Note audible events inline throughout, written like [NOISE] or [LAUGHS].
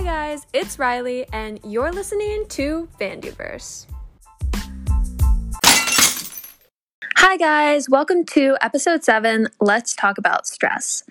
Hi guys, it's Rhylee, and you're listening to Vandyverse. Hi guys, welcome to episode 7. Let's talk about stress.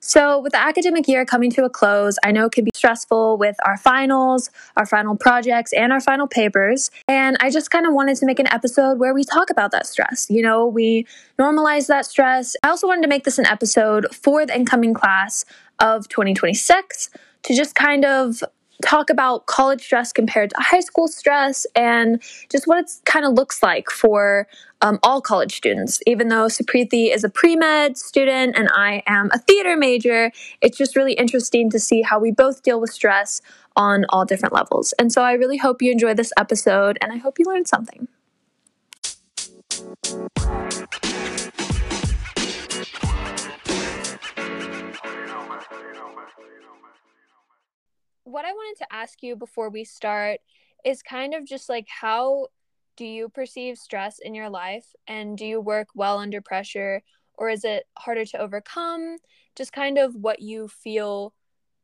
So, with the academic year coming to a close, I know it can be stressful with our finals, our final projects, and our final papers. And I just kind of wanted to make an episode where we talk about that stress. You know, we normalize that stress. I also wanted to make this an episode for the incoming class of 2026 to just kind of talk about college stress compared to high school stress and just what it kind of looks like for um, all college students. Even though Supreethi is a pre med student and I am a theater major, it's just really interesting to see how we both deal with stress on all different levels. And so I really hope you enjoy this episode and I hope you learned something. What I wanted to ask you before we start is kind of just like how do you perceive stress in your life and do you work well under pressure or is it harder to overcome? Just kind of what you feel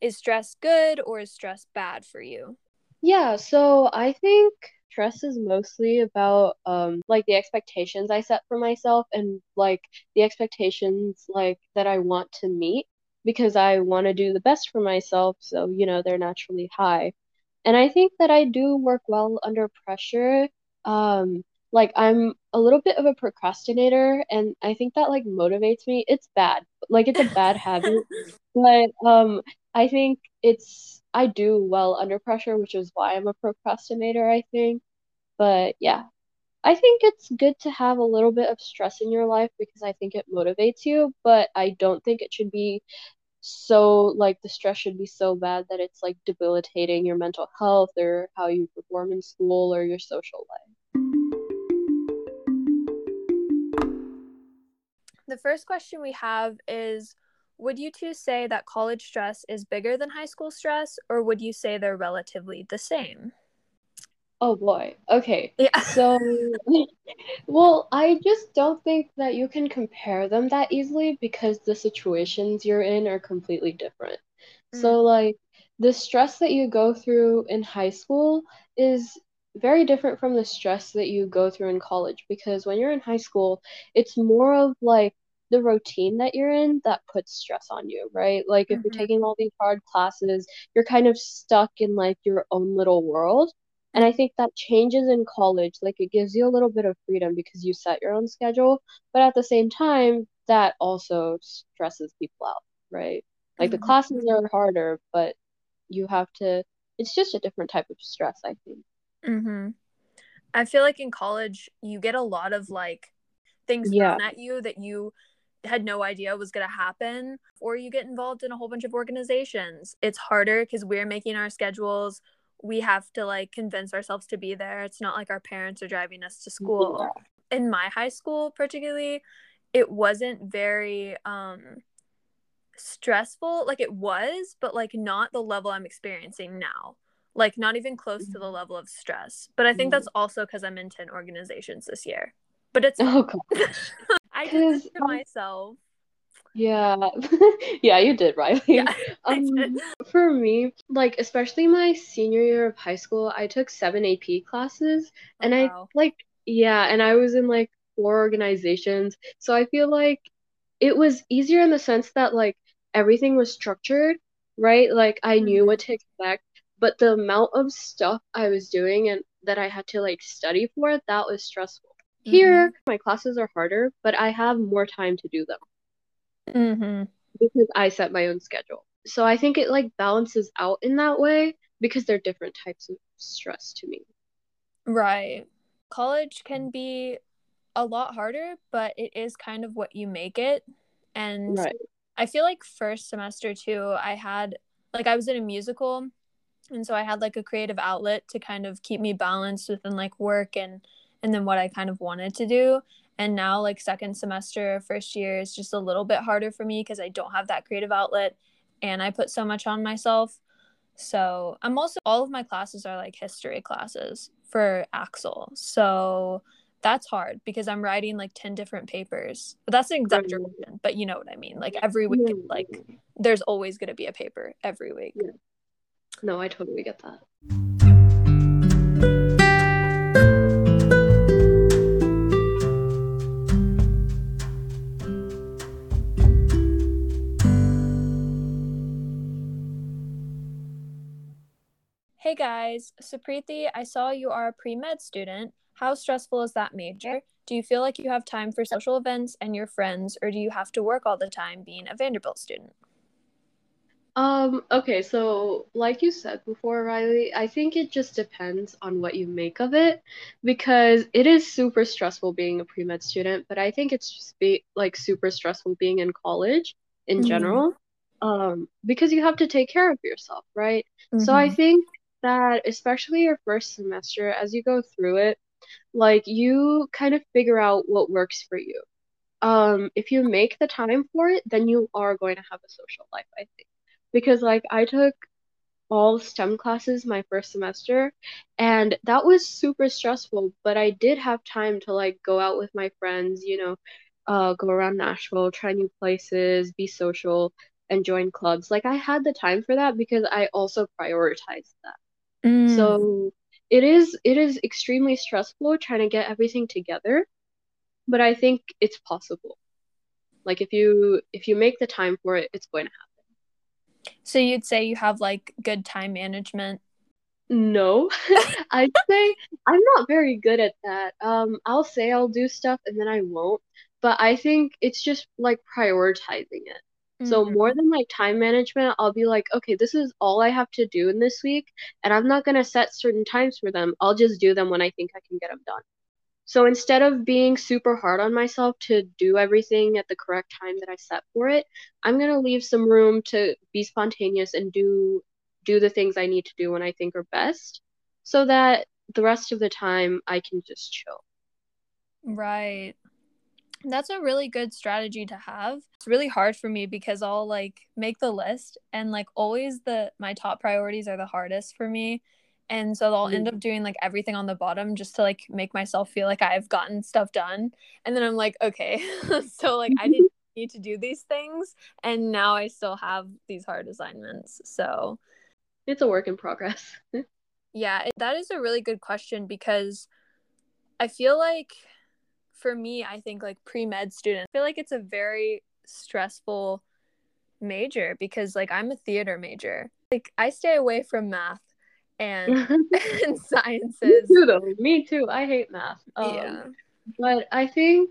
is stress good or is stress bad for you? Yeah, so I think stress is mostly about um like the expectations I set for myself and like the expectations like that I want to meet because I want to do the best for myself. So, you know, they're naturally high. And I think that I do work well under pressure. Um, like I'm a little bit of a procrastinator and I think that like motivates me. It's bad. Like it's a bad habit. [LAUGHS] But um I think it's I do well under pressure, which is why I'm a procrastinator, I think. But yeah, I think it's good to have a little bit of stress in your life because I think it motivates you, but I don't think it should be so like the stress should be so bad that it's like debilitating your mental health or how you perform in school or your social life. The first question we have is Would you two say that college stress is bigger than high school stress, or would you say they're relatively the same? Oh boy. Okay. Yeah. So, [LAUGHS] well, I just don't think that you can compare them that easily because the situations you're in are completely different. Mm. So, like, the stress that you go through in high school is very different from the stress that you go through in college because when you're in high school, it's more of like the routine that you're in that puts stress on you, right? Like, if mm-hmm. you're taking all these hard classes, you're kind of stuck in like your own little world. And I think that changes in college. Like it gives you a little bit of freedom because you set your own schedule. But at the same time, that also stresses people out, right? Like mm-hmm. the classes are harder, but you have to, it's just a different type of stress, I think. Mm-hmm. I feel like in college, you get a lot of like things yeah. thrown at you that you had no idea was going to happen, or you get involved in a whole bunch of organizations. It's harder because we're making our schedules we have to like convince ourselves to be there. It's not like our parents are driving us to school. Yeah. In my high school, particularly, it wasn't very um stressful. Like it was, but like not the level I'm experiencing now. Like not even close to the mm-hmm. level of stress. But I think that's mm-hmm. also because I'm in 10 organizations this year. But it's oh gosh. [LAUGHS] I did it to myself. Yeah. [LAUGHS] yeah, you did, Rhylee. Yeah, [LAUGHS] [LAUGHS] um, for me, like especially my senior year of high school, I took seven AP classes and oh, wow. I like yeah, and I was in like four organizations. So I feel like it was easier in the sense that like everything was structured, right? Like I mm-hmm. knew what to expect, but the amount of stuff I was doing and that I had to like study for, that was stressful. Mm-hmm. Here, my classes are harder, but I have more time to do them mm-hmm. because I set my own schedule. So I think it like balances out in that way because they're different types of stress to me. Right. College can be a lot harder, but it is kind of what you make it. And right. I feel like first semester too, I had like I was in a musical and so I had like a creative outlet to kind of keep me balanced within like work and and then what I kind of wanted to do and now like second semester first year is just a little bit harder for me because i don't have that creative outlet and i put so much on myself. So i'm also all of my classes are like history classes for AXLE. So that's hard because i'm writing like 10 different papers. But that's an exaggeration but you know what i mean. Like every week like there's always going to be a paper every week. No, I totally get that. Guys, Supreethi, I saw you are a pre med student. How stressful is that major? Do you feel like you have time for social events and your friends, or do you have to work all the time being a Vanderbilt student? Um, okay, so like you said before, Rhylee, I think it just depends on what you make of it because it is super stressful being a pre-med student, but I think it's just be like super stressful being in college in Mhm. general, um, because you have to take care of yourself, right? So I Mhm. think that especially your first semester, as you go through it, like you kind of figure out what works for you. Um, if you make the time for it, then you are going to have a social life, I think. Because like I took all STEM classes my first semester, and that was super stressful, but I did have time to like go out with my friends, you know, uh, go around Nashville, try new places, be social, and join clubs. Like I had the time for that because I also prioritized that. Mm, So it is it is extremely stressful trying to get everything together, but I think it's possible. Like if you if you make the time for it, it's going to happen. so you'd say you have like good time management? No, [LAUGHS] [LAUGHS] I'd say I'm not very good at that. Um, I'll say I'll do stuff and then I won't, but I think it's just like prioritizing it. So mm-hmm. more than like time management, I'll be like, okay, this is all I have to do in this week, and I'm not gonna set certain times for them. I'll just do them when I think I can get them done. So instead of being super hard on myself to do everything at the correct time that I set for it, I'm gonna leave some room to be spontaneous and do do the things I need to do when I think are best, so that the rest of the time I can just chill. Right. That's a really good strategy to have. It's really hard for me because I'll like make the list and like always the my top priorities are the hardest for me. And so I'll end Mm. up doing like everything on the bottom just to like make myself feel like I've gotten stuff done. And then I'm like, okay, [LAUGHS] so like I didn't [LAUGHS] need to do these things and now I still have these hard assignments. So It's a work in progress. [LAUGHS] yeah, that is a really good question because I feel like for me, I think like pre med student, I feel like it's a very stressful major because like I'm a theater major. Like I stay away from math and [LAUGHS] [LAUGHS] and [LAUGHS] Me sciences. too, though. Me too. I hate math. Um, Yeah. but I think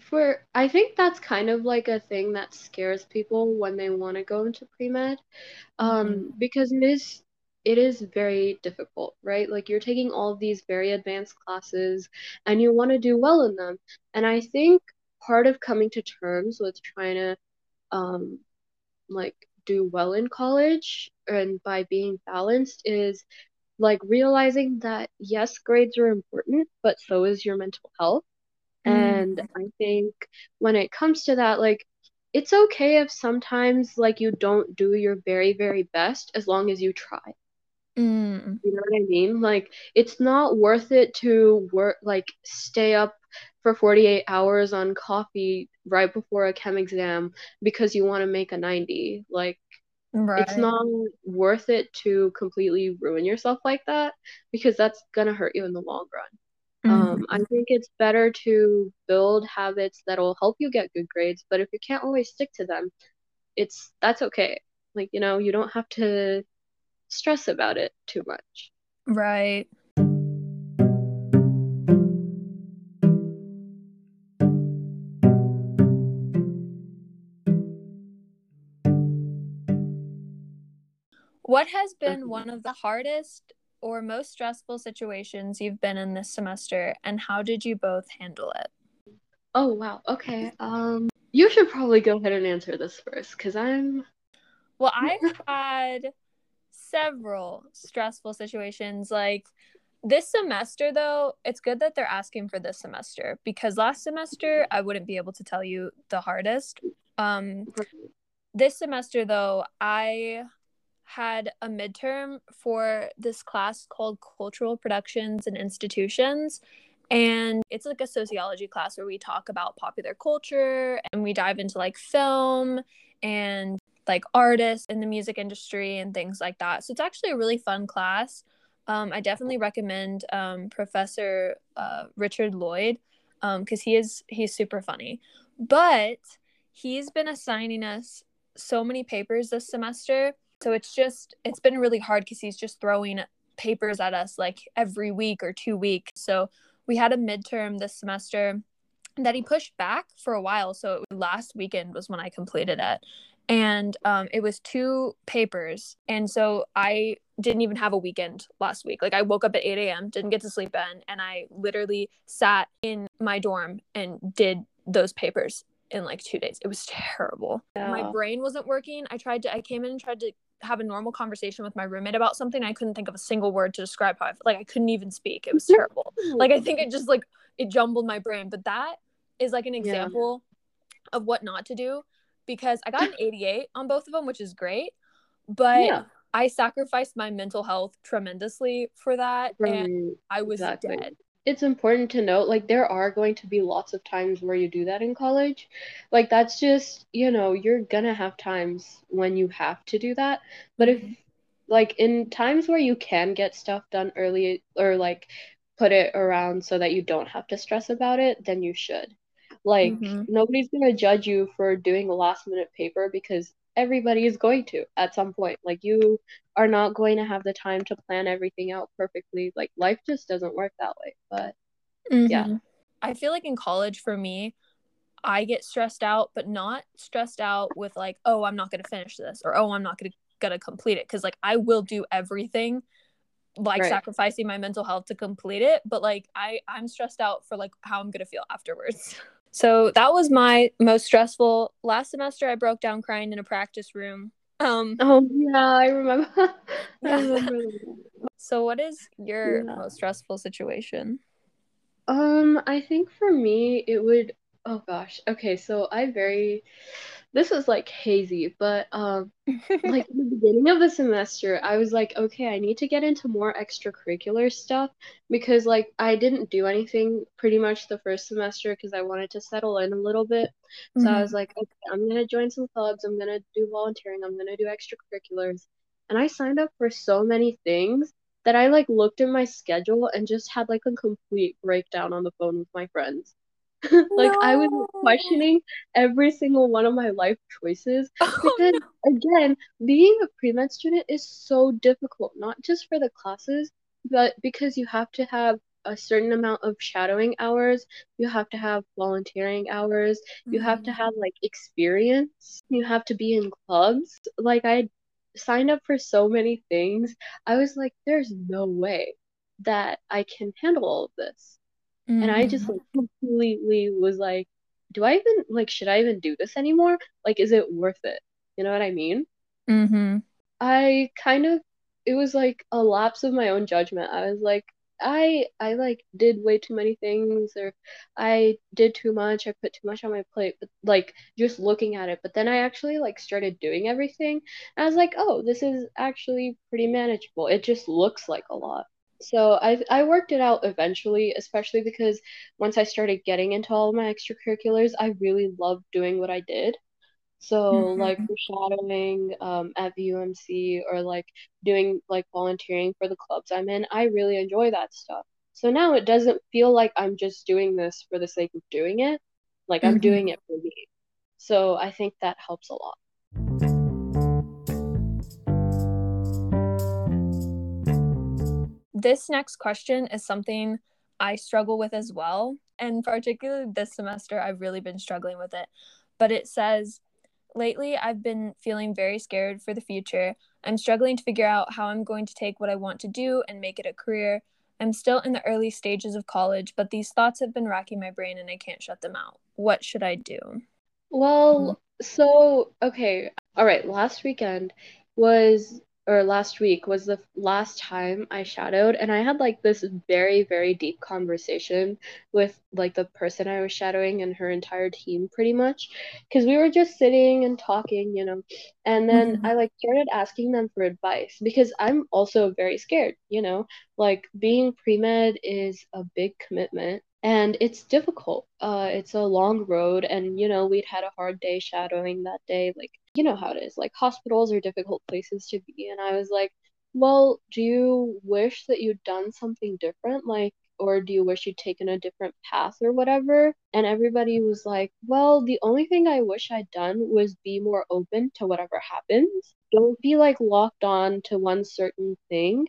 for I think that's kind of like a thing that scares people when they want to go into pre-med. Mhm. Um, because it is it is very difficult, right? Like you're taking all of these very advanced classes and you want to do well in them. And I think part of coming to terms with trying to um like do well in college and by being balanced is like realizing that yes, grades are important, but so is your mental health. And Mm. I think when it comes to that, like it's okay if sometimes like you don't do your very, very best as long as you try. Mm. You know what I mean? Like it's not worth it to work like stay up for 48 hours on coffee right before a chem exam because you want to make a 90. Like it's not worth it to completely ruin yourself like that because that's gonna hurt you in the long run. Um, I think it's better to build habits that'll help you get good grades, but if you can't always stick to them, it's that's okay. Like, you know, you don't have to stress about it too much. Right. What has been one of the hardest or most stressful situations you've been in this semester and how did you both handle it? Oh, wow. Okay. Um, you should probably go ahead and answer this first because I'm Well, I've had several stressful situations. Like this semester, though, it's good that they're asking for this semester because last semester I wouldn't be able to tell you the hardest. Um, this semester, though, I had a midterm for this class called Cultural Productions and Institutions. And it's like a sociology class where we talk about popular culture and we dive into like film and like artists in the music industry and things like that. So it's actually a really fun class. Um, I definitely recommend um, Professor uh, Richard Lloyd because um, he is he's super funny. But he's been assigning us so many papers this semester, so it's just it's been really hard because he's just throwing papers at us like every week or two weeks. So we had a midterm this semester that he pushed back for a while. So it, last weekend was when I completed it. And um, it was two papers. And so I didn't even have a weekend last week. Like I woke up at 8 a.m., didn't get to sleep in, and I literally sat in my dorm and did those papers in like two days. It was terrible. My brain wasn't working. I tried to, I came in and tried to have a normal conversation with my roommate about something. I couldn't think of a single word to describe how I like I couldn't even speak. It was terrible. [LAUGHS] like I think it just like it jumbled my brain. But that is like an example yeah. of what not to do because I got an 88 on both of them, which is great. But yeah. I sacrificed my mental health tremendously for that. Right. And I was exactly. dead it's important to note like there are going to be lots of times where you do that in college like that's just you know you're gonna have times when you have to do that but if mm-hmm. like in times where you can get stuff done early or like put it around so that you don't have to stress about it then you should like mm-hmm. nobody's gonna judge you for doing a last minute paper because everybody is going to at some point. Like you are not going to have the time to plan everything out perfectly. Like life just doesn't work that way. But mm-hmm. yeah. I feel like in college for me, I get stressed out, but not stressed out with like, oh, I'm not gonna finish this or oh, I'm not gonna gonna complete it. Cause like I will do everything like right. sacrificing my mental health to complete it. But like I I'm stressed out for like how I'm gonna feel afterwards. [LAUGHS] So that was my most stressful. Last semester, I broke down crying in a practice room. Um, oh yeah, I remember. [LAUGHS] I remember so, what is your yeah. most stressful situation? Um, I think for me, it would. Oh gosh. Okay, so I very this was like hazy, but um like [LAUGHS] in the beginning of the semester, I was like, okay, I need to get into more extracurricular stuff because like I didn't do anything pretty much the first semester because I wanted to settle in a little bit. So mm-hmm. I was like, okay, I'm gonna join some clubs, I'm gonna do volunteering, I'm gonna do extracurriculars. And I signed up for so many things that I like looked at my schedule and just had like a complete breakdown on the phone with my friends. [LAUGHS] like no. I was questioning every single one of my life choices [LAUGHS] oh, because no. again, being a pre-med student is so difficult, not just for the classes, but because you have to have a certain amount of shadowing hours, you have to have volunteering hours, mm-hmm. you have to mm-hmm. have like experience, you have to be in clubs. Like I signed up for so many things. I was like there's no way that I can handle all of this. Mm-hmm. And I just mm-hmm. like completely was like, do I even like should I even do this anymore? Like is it worth it? You know what I mean? Mm-hmm. I kind of it was like a lapse of my own judgment. I was like I I like did way too many things or I did too much. I put too much on my plate. But like just looking at it, but then I actually like started doing everything. And I was like, "Oh, this is actually pretty manageable. It just looks like a lot." So I I worked it out eventually, especially because once I started getting into all my extracurriculars, I really loved doing what I did. So mm-hmm. like shadowing um, at the UMC or like doing like volunteering for the clubs I'm in, I really enjoy that stuff. So now it doesn't feel like I'm just doing this for the sake of doing it. Like I'm mm-hmm. doing it for me. So I think that helps a lot. This next question is something I struggle with as well. And particularly this semester, I've really been struggling with it. But it says, Lately, I've been feeling very scared for the future. I'm struggling to figure out how I'm going to take what I want to do and make it a career. I'm still in the early stages of college, but these thoughts have been racking my brain and I can't shut them out. What should I do? Well, mm-hmm. so, okay. All right. Last weekend was or last week was the last time I shadowed and I had like this very very deep conversation with like the person I was shadowing and her entire team pretty much because we were just sitting and talking, you know. And then mm-hmm. I like started asking them for advice because I'm also very scared, you know. Like being pre-med is a big commitment and it's difficult. Uh it's a long road and you know, we'd had a hard day shadowing that day like you know how it is. Like hospitals are difficult places to be. And I was like, well, do you wish that you'd done something different? Like, or do you wish you'd taken a different path or whatever? And everybody was like, well, the only thing I wish I'd done was be more open to whatever happens. Don't be like locked on to one certain thing.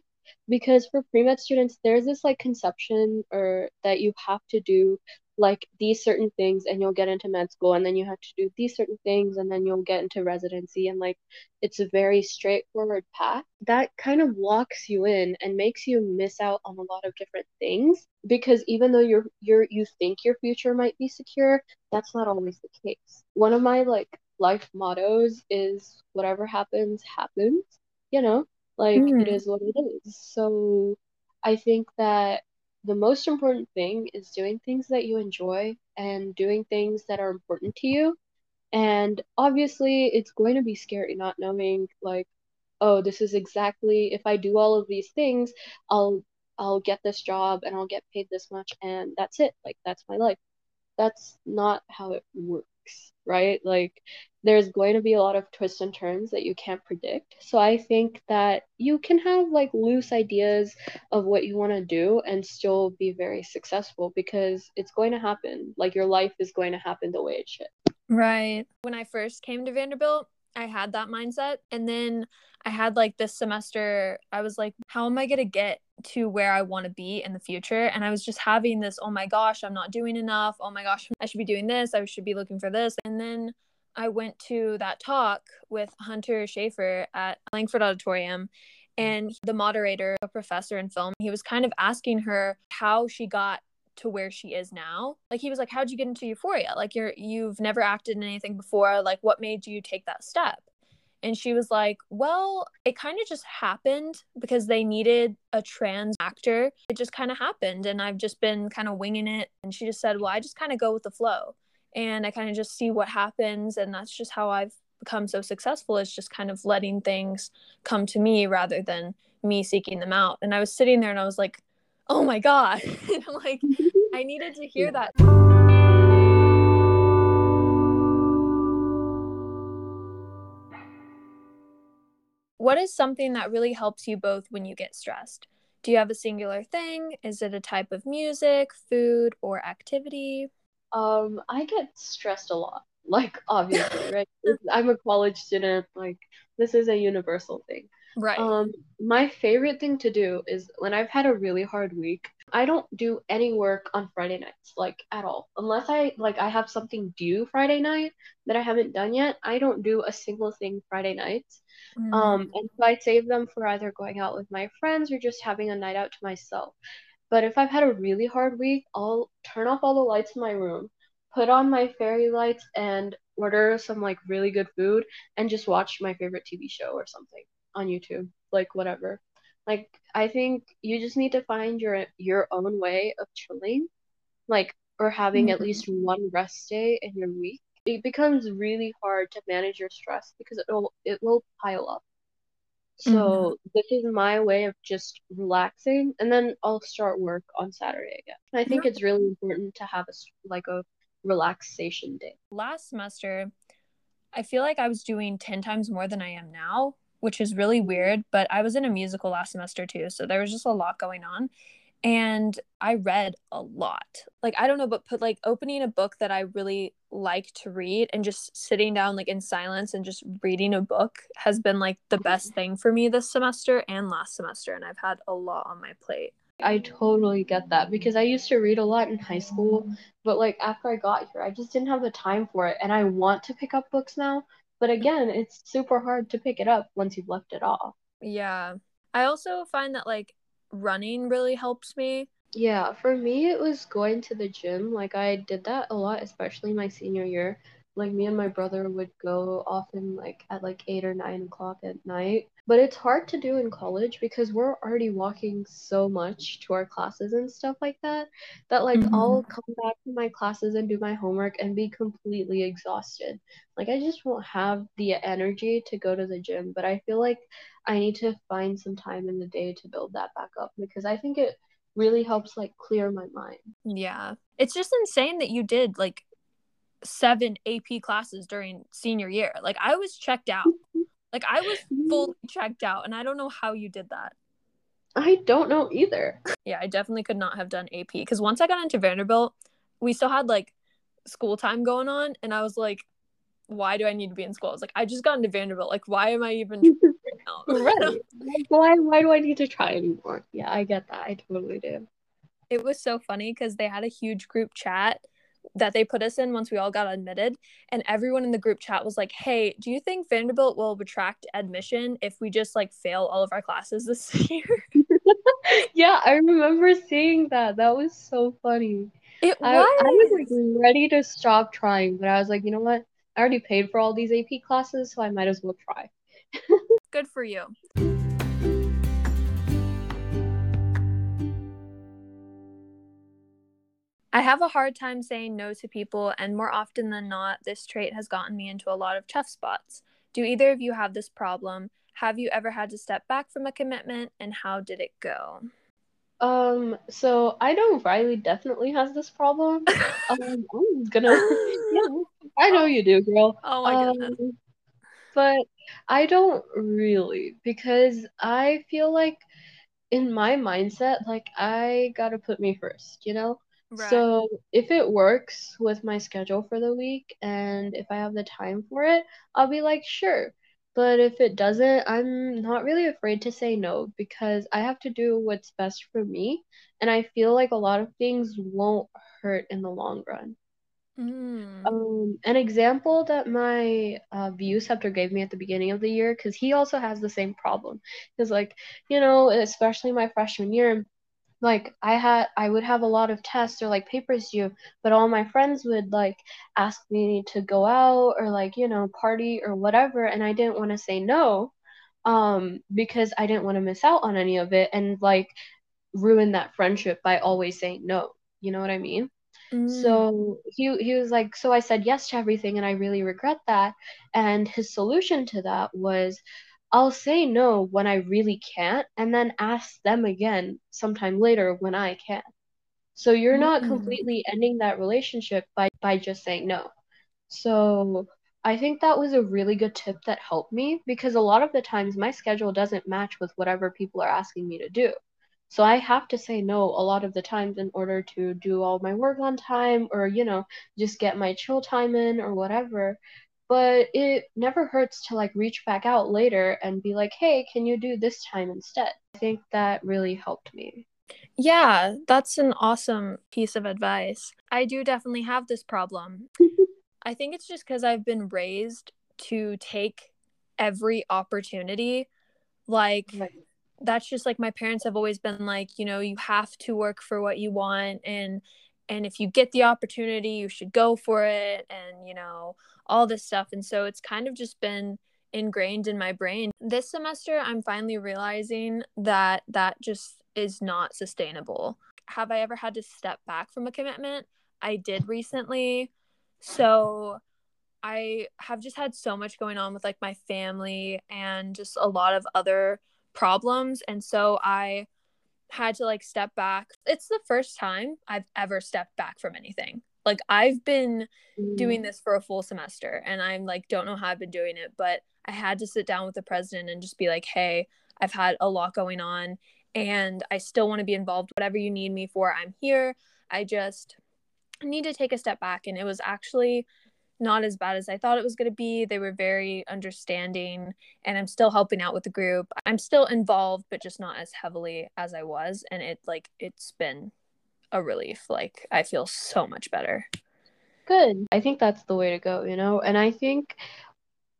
Because for pre med students, there's this like conception or that you have to do like these certain things and you'll get into med school and then you have to do these certain things and then you'll get into residency and like it's a very straightforward path that kind of locks you in and makes you miss out on a lot of different things because even though you're you're you think your future might be secure that's not always the case. One of my like life mottos is whatever happens happens you know? Like mm. it is what it is. So i think that the most important thing is doing things that you enjoy and doing things that are important to you. And obviously, it's going to be scary not knowing, like, oh, this is exactly if I do all of these things, I'll I'll get this job and I'll get paid this much and that's it. Like that's my life. That's not how it works, right? Like there's going to be a lot of twists and turns that you can't predict. So I think that you can have like loose ideas of what you want to do and still be very successful because it's going to happen. Like your life is going to happen the way it should. Right. When I first came to Vanderbilt, I had that mindset. And then I had like this semester, I was like, how am I going to get to where I want to be in the future? And I was just having this, oh my gosh, I'm not doing enough. Oh my gosh, I should be doing this. I should be looking for this. And then I went to that talk with Hunter Schafer at Langford Auditorium. Mm-hmm. And the moderator, a professor in film, he was kind of asking her how she got to where she is now. Like he was like, How'd you get into euphoria? Like you're you've never acted in anything before. Like what made you take that step? And she was like, Well, it kind of just happened because they needed a trans actor. It just kind of happened. And I've just been kind of winging it. And she just said, Well, I just kind of go with the flow and I kind of just see what happens. And that's just how I've become so successful is just kind of letting things come to me rather than me seeking them out. And I was sitting there and I was like, oh my God. [LAUGHS] And I'm like, I needed to hear that. What is something that really helps you both when you get stressed? Do you have a singular thing? Is it a type of music, food, or activity? Um, I get stressed a lot. Like obviously, right? [LAUGHS] I'm a college student. Like this is a universal thing. Right. Um, my favorite thing to do is when I've had a really hard week, I don't do any work on Friday nights, like at all. Unless I like I have something due Friday night that I haven't done yet, I don't do a single thing Friday nights. Mm. Um, and so I save them for either going out with my friends or just having a night out to myself. But if I've had a really hard week, I'll turn off all the lights in my room, put on my fairy lights, and order some like really good food and just watch my favorite TV show or something on YouTube, like whatever. Like I think you just need to find your your own way of chilling, like or having mm-hmm. at least one rest day in your week. It becomes really hard to manage your stress because it will it will pile up. So mm-hmm. this is my way of just relaxing, and then I'll start work on Saturday again. I think yeah. it's really important to have a like a relaxation day. Last semester, I feel like I was doing ten times more than I am now, which is really weird. But I was in a musical last semester too, so there was just a lot going on, and I read a lot. Like I don't know, but put like opening a book that I really like to read and just sitting down like in silence and just reading a book has been like the best thing for me this semester and last semester and I've had a lot on my plate. I totally get that because I used to read a lot in high school, but like after I got here, I just didn't have the time for it and I want to pick up books now, but again, it's super hard to pick it up once you've left it off. Yeah. I also find that like running really helps me. Yeah, for me, it was going to the gym. Like, I did that a lot, especially my senior year. Like, me and my brother would go often, like, at like 8 or 9 o'clock at night. But it's hard to do in college because we're already walking so much to our classes and stuff like that, that, like, mm-hmm. I'll come back to my classes and do my homework and be completely exhausted. Like, I just won't have the energy to go to the gym. But I feel like I need to find some time in the day to build that back up because I think it really helps like clear my mind. Yeah. It's just insane that you did like seven AP classes during senior year. Like I was checked out. [LAUGHS] Like I was fully mm. checked out and I don't know how you did that. I don't know either. Yeah, I definitely could not have done AP because once I got into Vanderbilt, we still had like school time going on and I was like why do I need to be in school? I was like I just got into Vanderbilt. Like why am I even [LAUGHS] [LAUGHS] right. Why why do I need to try anymore? Yeah, I get that. I totally do. It was so funny because they had a huge group chat that they put us in once we all got admitted and everyone in the group chat was like hey do you think vanderbilt will retract admission if we just like fail all of our classes this [LAUGHS] year? [LAUGHS] Yeah i remember seeing that. That was so funny. It was I, I was. like ready to stop trying but i was like you know what? I already paid for all these ap classes so i might as well try. [LAUGHS] Good for you I have a hard time saying no to people, and more often than not, this trait has gotten me into a lot of tough spots. Do either of you have this problem? Have you ever had to step back from a commitment, and how did it go? Um, so I know Riley definitely has this problem. [LAUGHS] um, I'm gonna, yeah, I know you do, girl. Oh my um, goodness. But I don't really because I feel like in my mindset, like I gotta put me first, you know? Right. So if it works with my schedule for the week and if I have the time for it, I'll be like, sure. But if it doesn't, I'm not really afraid to say no because I have to do what's best for me. And I feel like a lot of things won't hurt in the long run. Mm. Um, an example that my uh, VUceptor gave me at the beginning of the year, because he also has the same problem. Because, like, you know, especially my freshman year, like I had I would have a lot of tests or like papers due, but all my friends would like ask me to go out or like, you know, party or whatever and I didn't want to say no um because I didn't want to miss out on any of it and like ruin that friendship by always saying no. You know what I mean? Mm. So he he was like, so I said yes to everything and I really regret that. And his solution to that was I'll say no when I really can't and then ask them again sometime later when I can. So you're not mm-hmm. completely ending that relationship by by just saying no. So I think that was a really good tip that helped me because a lot of the times my schedule doesn't match with whatever people are asking me to do. So I have to say no a lot of the times in order to do all my work on time or, you know, just get my chill time in or whatever but it never hurts to like reach back out later and be like hey can you do this time instead? I think that really helped me. Yeah that's an awesome piece of advice. I do definitely have this problem. [LAUGHS] I think it's just because i've been raised to take every opportunity like right. that's just like my parents have always been like you know you have to work for what you want and and if you get the opportunity you should go for it and you know all this stuff. And so it's kind of just been ingrained in my brain. This semester i'm finally realizing that that just is not sustainable. Have i ever had to step back from a commitment? I did recently. So i have just had so much going on with like my family and just a lot of other problems. And so i had to like step back. It's the first time I've ever stepped back from anything. Like I've been mm. doing this for a full semester and I'm like don't know how I've been doing it, but I had to sit down with the president and just be like, "Hey, I've had a lot going on and I still want to be involved whatever you need me for. I'm here. I just need to take a step back." And it was actually not as bad as I thought it was going to be. They were very understanding, and I'm still helping out with the group. I'm still involved, but just not as heavily as I was. And it, like, it's been a relief. Like, I feel so much better. Good. I think that's the way to go, you know? And I think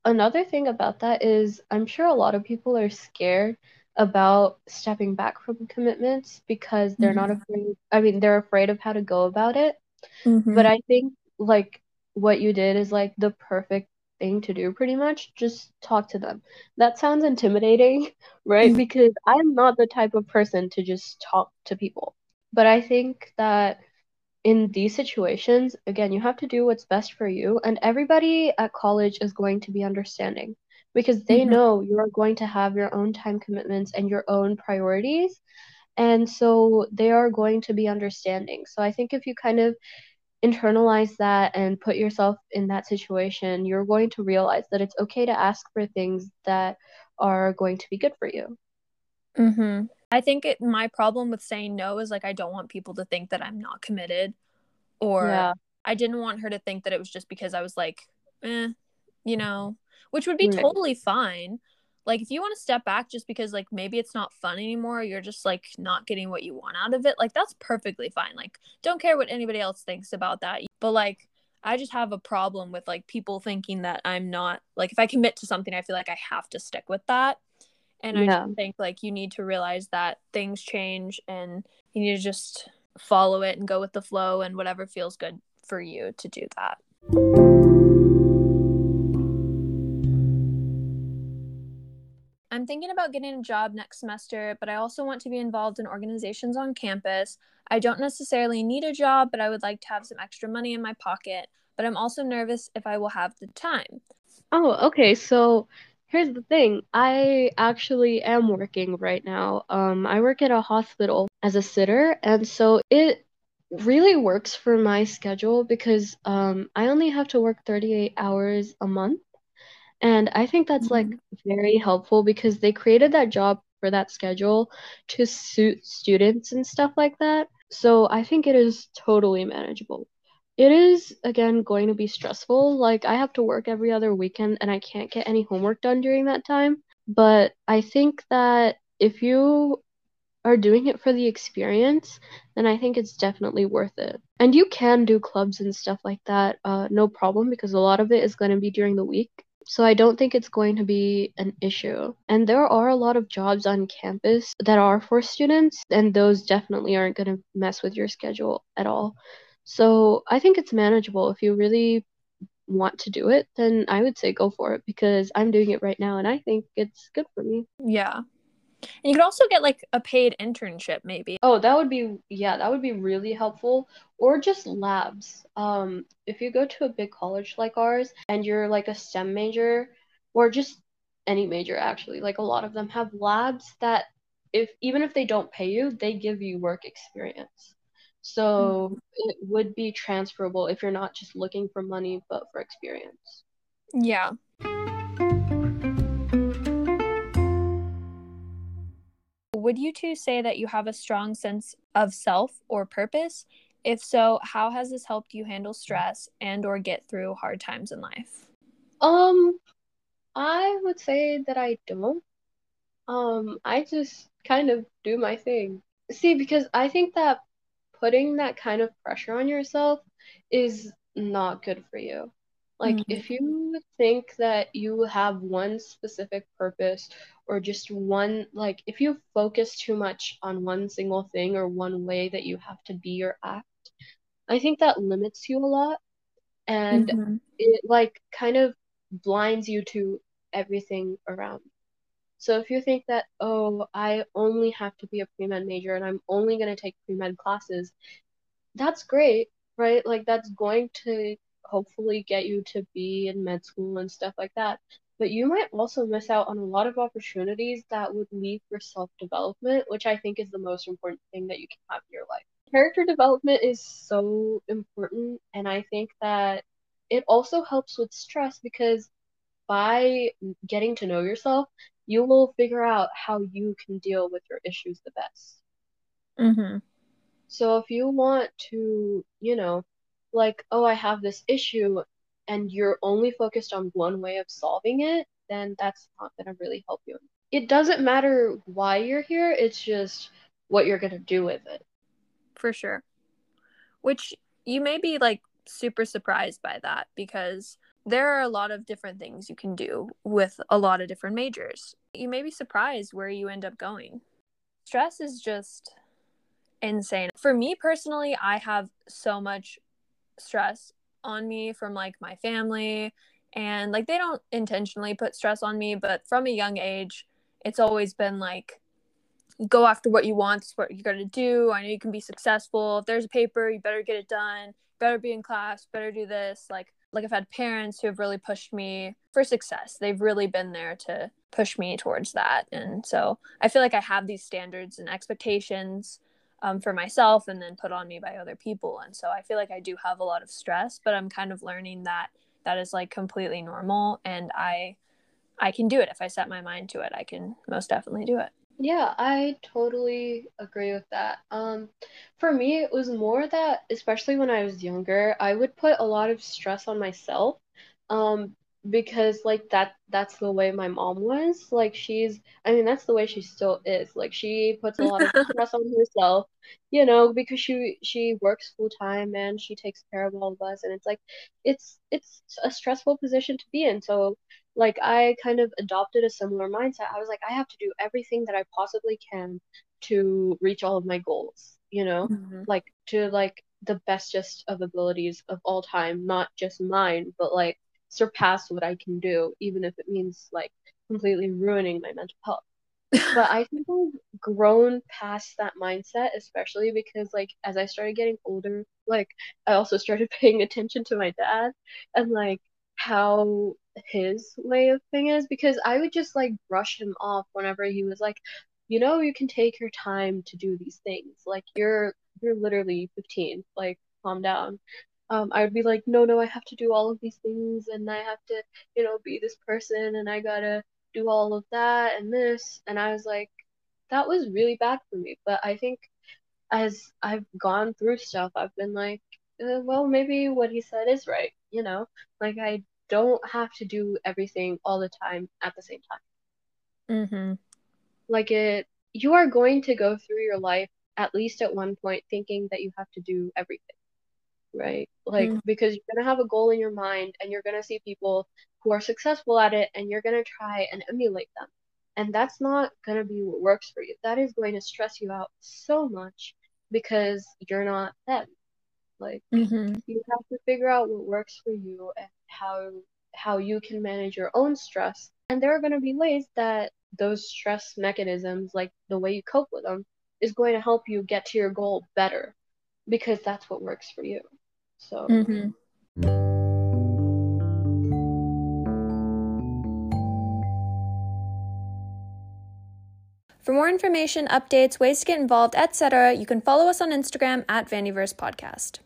another thing about that is I'm sure a lot of people are scared about stepping back from commitments because they're mm-hmm. not afraid. I mean, they're afraid of how to go about it. Mm-hmm. But I think, like, what you did is like the perfect thing to do pretty much. Just talk to them. That sounds intimidating [LAUGHS] right? Mm-hmm. because i'm not the type of person to just talk to people. But i think that in these situations again you have to do what's best for you. And everybody at college is going to be understanding because they mm-hmm. know you are going to have your own time commitments and your own priorities. And so they are going to be understanding. So i think if you kind of internalize that and put yourself in that situation, you're going to realize that it's okay to ask for things that are going to be good for you. Mm-hmm. I think it, my problem with saying no is like I don't want people to think that I'm not committed, or yeah. I didn't want her to think that it was just because I was like, eh, you know, which would be right. totally fine. Like if you want to step back just because like maybe it's not fun anymore, you're just like not getting what you want out of it, like that's perfectly fine. Like don't care what anybody else thinks about that. But like I just have a problem with like people thinking that I'm not like if I commit to something, I feel like I have to stick with that. And yeah. I think like you need to realize that things change and you need to just follow it and go with the flow and whatever feels good for you to do that. I'm thinking about getting a job next semester, but I also want to be involved in organizations on campus. I don't necessarily need a job, but I would like to have some extra money in my pocket. But I'm also nervous if I will have the time. Oh, okay. So here's the thing I actually am working right now. Um, I work at a hospital as a sitter, and so it really works for my schedule because um, I only have to work 38 hours a month. And I think that's like mm-hmm. very helpful because they created that job for that schedule to suit students and stuff like that. So I think it is totally manageable. It is again going to be stressful. Like I have to work every other weekend and I can't get any homework done during that time. But I think that if you are doing it for the experience, then I think it's definitely worth it. And you can do clubs and stuff like that, uh, no problem, because a lot of it is going to be during the week. So I don't think it's going to be an issue. And there are a lot of jobs on campus that are for students, and those definitely aren't going to mess with your schedule at all. So I think it's manageable. If you really want to do it, then I would say go for it because I'm doing it right now and I think it's good for me. Yeah. And you could also get like a paid internship maybe. Oh, that would be yeah, that would be really helpful. Or just labs. Um if you go to a big college like ours and you're like a STEM major or just any major actually, like a lot of them have labs that if even if they don't pay you, they give you work experience. So mm-hmm. it would be transferable if you're not just looking for money but for experience. Yeah. Would you two say that you have a strong sense of self or purpose? If so, how has this helped you handle stress and or get through hard times in life? Um I would say that I don't. Um I just kind of do my thing. See, because I think that putting that kind of pressure on yourself is not good for you. Like, mm-hmm. if you think that you have one specific purpose or just one, like, if you focus too much on one single thing or one way that you have to be or act, I think that limits you a lot. And mm-hmm. it, like, kind of blinds you to everything around. So if you think that, oh, I only have to be a pre med major and I'm only going to take pre med classes, that's great, right? Like, that's going to hopefully get you to be in med school and stuff like that. But you might also miss out on a lot of opportunities that would lead for self development, which I think is the most important thing that you can have in your life. Character development is so important, and I think that it also helps with stress because by getting to know yourself, you will figure out how you can deal with your issues the best. Mm-hmm. So if you want to, you know, like, oh, I have this issue, and you're only focused on one way of solving it, then that's not going to really help you. It doesn't matter why you're here, it's just what you're going to do with it. For sure. Which you may be like super surprised by that because there are a lot of different things you can do with a lot of different majors. You may be surprised where you end up going. Stress is just insane. For me personally, I have so much stress on me from like my family and like they don't intentionally put stress on me, but from a young age, it's always been like go after what you want, it's what you're gonna do. I know you can be successful. If there's a paper, you better get it done, better be in class, better do this. Like like I've had parents who have really pushed me for success. They've really been there to push me towards that. And so I feel like I have these standards and expectations um, for myself and then put on me by other people. And so I feel like I do have a lot of stress, but I'm kind of learning that that is like completely normal and I I can do it if I set my mind to it. I can most definitely do it. Yeah, I totally agree with that. Um, for me, it was more that, especially when I was younger, I would put a lot of stress on myself. Um, because like that that's the way my mom was. Like she's I mean that's the way she still is. Like she puts a lot of [LAUGHS] stress on herself, you know, because she she works full time and she takes care of all of us and it's like it's it's a stressful position to be in. So like I kind of adopted a similar mindset. I was like I have to do everything that I possibly can to reach all of my goals, you know? Mm-hmm. Like to like the bestest of abilities of all time, not just mine, but like surpass what I can do, even if it means like completely ruining my mental health. but I think I've grown past that mindset, especially because like as I started getting older, like I also started [LAUGHS] paying attention to my dad and like how his way of thing is because I would just like brush him off whenever he was like, you know, you can take your time to do these things. Like you're you're literally 15. Like calm down um, I would be like, no, no, I have to do all of these things and I have to, you know, be this person and I gotta do all of that and this. And I was like, that was really bad for me. But I think as I've gone through stuff, I've been like, uh, well, maybe what he said is right, you know? Like, I don't have to do everything all the time at the same time. Mm-hmm. Like, it, you are going to go through your life at least at one point thinking that you have to do everything right? Like mm. because you're gonna have a goal in your mind and you're gonna see people who are successful at it and you're gonna try and emulate them. And that's not gonna be what works for you. That is going to stress you out so much because you're not them. Like mm-hmm. you have to figure out what works for you and how how you can manage your own stress. And there are gonna be ways that those stress mechanisms, like the way you cope with them, is going to help you get to your goal better because that's what works for you. So. Mm-hmm. For more information, updates, ways to get involved, etc., you can follow us on Instagram at Vandyverse Podcast.